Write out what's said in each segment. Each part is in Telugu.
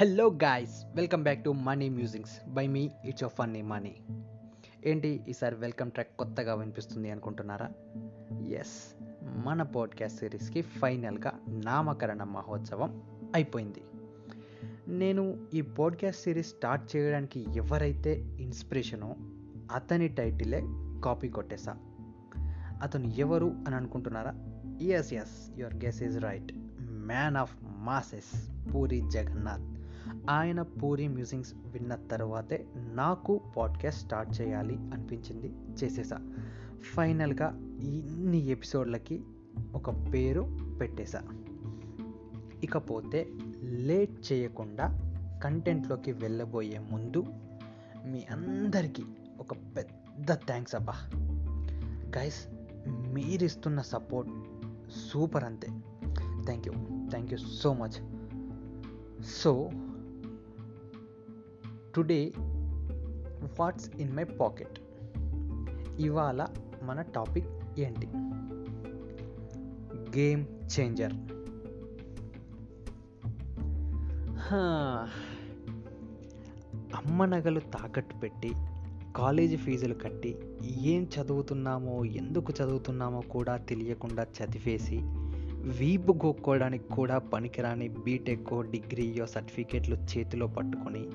Hello guys welcome back to money musics by me it's of funny money ఏంటి ఈసారి వెల్కమ్ ట్రాక్ కొత్తగా వినిపిస్తుంది అనుకుంటున్నారా? ఎస్ మన పాడ్కాస్ట్ సిరీస్కి ఫైనల్గా నామకరణ మహోత్సవం అయిపోయింది. నేను ఈ పాడ్కాస్ట్ సిరీస్ స్టార్ట్ చేయడానికి ఎవరైతే ఇన్స్పిరేషనో అతని టైటిలే కాపీ కొట్టేసా అతను ఎవరు అని అనుకుంటున్నారా? Yes yes your guess is right man of masses Puri Jagannadh ఆయన పూరి మ్యూజిక్స్ విన్న తర్వాతే నాకు పాడ్కాస్ట్ స్టార్ట్ చేయాలి అనిపించింది చేసేసా. ఫైనల్గా ఇన్ని ఎపిసోడ్లకి ఒక పేరు పెట్టేశా ఇకపోతే లేట్ చేయకుండా కంటెంట్లోకి వెళ్ళబోయే ముందు మీ అందరికీ ఒక పెద్ద థ్యాంక్స్ అబ్బా. గైస్ మీరిస్తున్న సపోర్ట్ సూపర్ అంతే. Thank you thank you so much so today what's in my pocket ఇవాళ మన టాపిక్ ఏంటి? గేమ్ చేంజర్ అమ్మ నగలు తాకట్టు పెట్టి కాలేజీ ఫీజులు కట్టి ఏం చదువుతున్నామో ఎందుకు చదువుతున్నామో కూడా తెలియకుండా చదివేసి వీపు గోక్కోవడానికి కూడా పనికిరాని బీటెక్ డిగ్రీయో సర్టిఫికేట్లు చేతిలో పట్టుకొని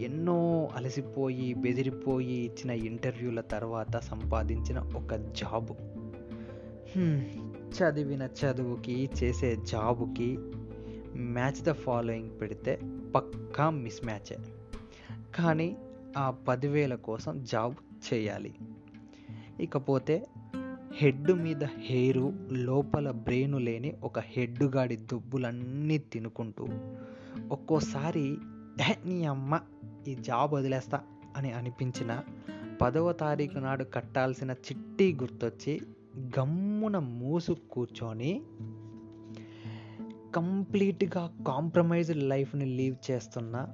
ఎన్నో అలసిపోయి బెదిరిపోయి ఇచ్చిన ఇంటర్వ్యూల తర్వాత సంపాదించిన ఒక జాబు. చదివిన చదువుకి చేసే జాబుకి మ్యాచ్ ద ఫాలోయింగ్ పెడితే పక్కా మిస్ మ్యాచే. కానీ ఆ పదివేల కోసం జాబ్ చేయాలి. ఇకపోతే హెడ్ మీద హెయిరు లోపల బ్రెయిన్ లేని ఒక హెడ్డుగాడి దుబ్బులన్నీ తినుకుంటూ ఒక్కోసారి నీ అమ్మ ఈ జాబ్ వదిలేస్తా అని అనిపించిన పదవ తారీఖు నాడు కట్టాల్సిన చిట్టి గుర్తొచ్చి గమ్మున మూసు కూర్చొని కంప్లీట్గా కాంప్రమైజ్డ్ లైఫ్ని లీవ్ చేస్తున్న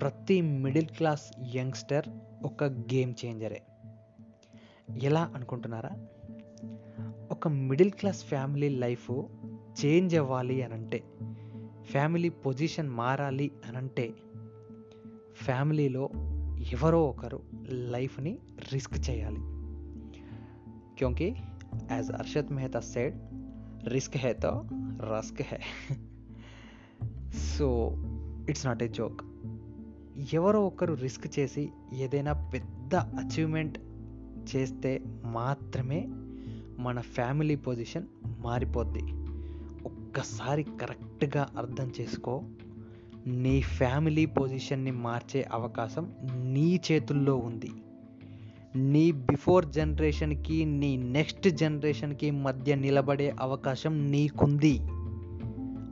ప్రతి మిడిల్ క్లాస్ యంగ్స్టర్ ఒక గేమ్ చేంజరే. ఎలా అనుకుంటున్నారా? ఒక middle class family life change అవ్వాలి అనంటే ఫ్యామిలీ పొజిషన్ మారాలి అనంటే ఫ్యామిలీలో ఎవరో ఒకరు లైఫ్ని రిస్క్ చేయాలి. క్योंकि as Arshad Mehta said risk హే తో rusk hey so it's not a joke ఎవరో ఒకరు రిస్క్ చేసి ఏదైనా పెద్ద అచీవ్మెంట్ చేస్తే మాత్రమే మన ఫ్యామిలీ పొజిషన్ మారిపోద్ది. ఒక్కసారి కరెక్ట్గా అర్థం చేసుకో. నీ ఫ్యామిలీ పొజిషన్ని మార్చే అవకాశం నీ చేతుల్లో ఉంది. నీ బిఫోర్ జనరేషన్కి నీ నెక్స్ట్ జనరేషన్కి మధ్య నిలబడే అవకాశం నీకుంది.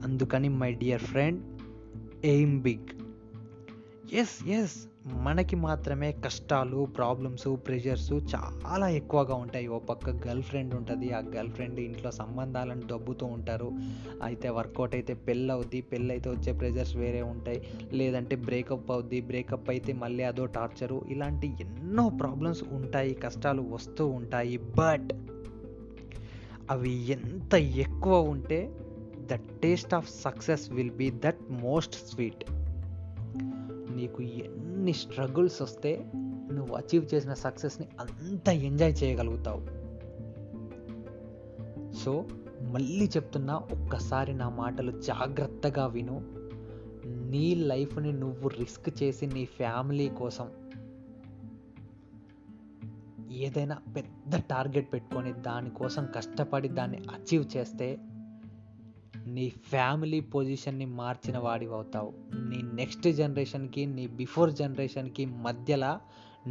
అందుకని my dear friend aim big. Yes yes. మనకి మాత్రమే కష్టాలు ప్రాబ్లమ్స్ ప్రెషర్స్ చాలా ఎక్కువగా ఉంటాయి. ఓ పక్క గర్ల్ ఫ్రెండ్ ఉంటుంది ఆ గర్ల్ ఫ్రెండ్ ఇంట్లో సంబంధాలను దబ్బుతూ ఉంటారు. అయితే వర్కౌట్ అయితే పెళ్ళి అవుద్ది పెళ్ళి అయితే వచ్చే ప్రెషర్స్ వేరే ఉంటాయి. లేదంటే బ్రేకప్ అవుద్ది బ్రేకప్ అయితే మళ్ళీ అదో టార్చరు ఇలాంటి ఎన్నో ప్రాబ్లమ్స్ ఉంటాయి కష్టాలు వస్తూ ఉంటాయి. బట్ అవి ఎంత ఎక్కువ ఉంటే the taste of success will be that most sweet నీకు ఎన్ని స్ట్రగుల్స్ వస్తే నువ్వు అచీవ్ చేసిన సక్సెస్ని అంత ఎంజాయ్ చేయగలుగుతావు. సో మళ్ళీ చెప్తున్నా ఒక్కసారి నా మాటలు జాగ్రత్తగా విను. నీ లైఫ్ని నువ్వు రిస్క్ చేసి నీ ఫ్యామిలీ కోసం ఏదైనా పెద్ద టార్గెట్ పెట్టుకొని దానికోసం కష్టపడి దాన్ని అచీవ్ చేస్తే నీ ఫ్యామిలీ పొజిషన్ని మార్చిన వాడివి అవుతావు నీ నెక్స్ట్ జనరేషన్కి నీ బిఫోర్ జనరేషన్కి మధ్యలో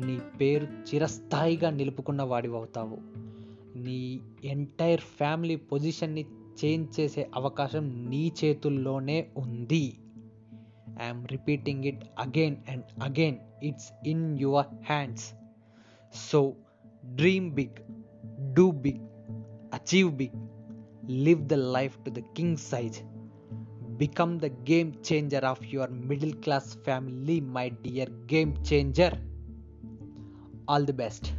నీ పేరు చిరస్థాయిగా నిలుపుకున్న వాడివి అవుతావు నీ ఎంటైర్ ఫ్యామిలీ పొజిషన్ని చేంజ్ చేసే అవకాశం నీ చేతుల్లోనే ఉంది. I'm repeating it again and again. It's in your hands. So dream big do big achieve big. Live the life to the king size. Become the game changer of your middle class family my dear game changer. All the best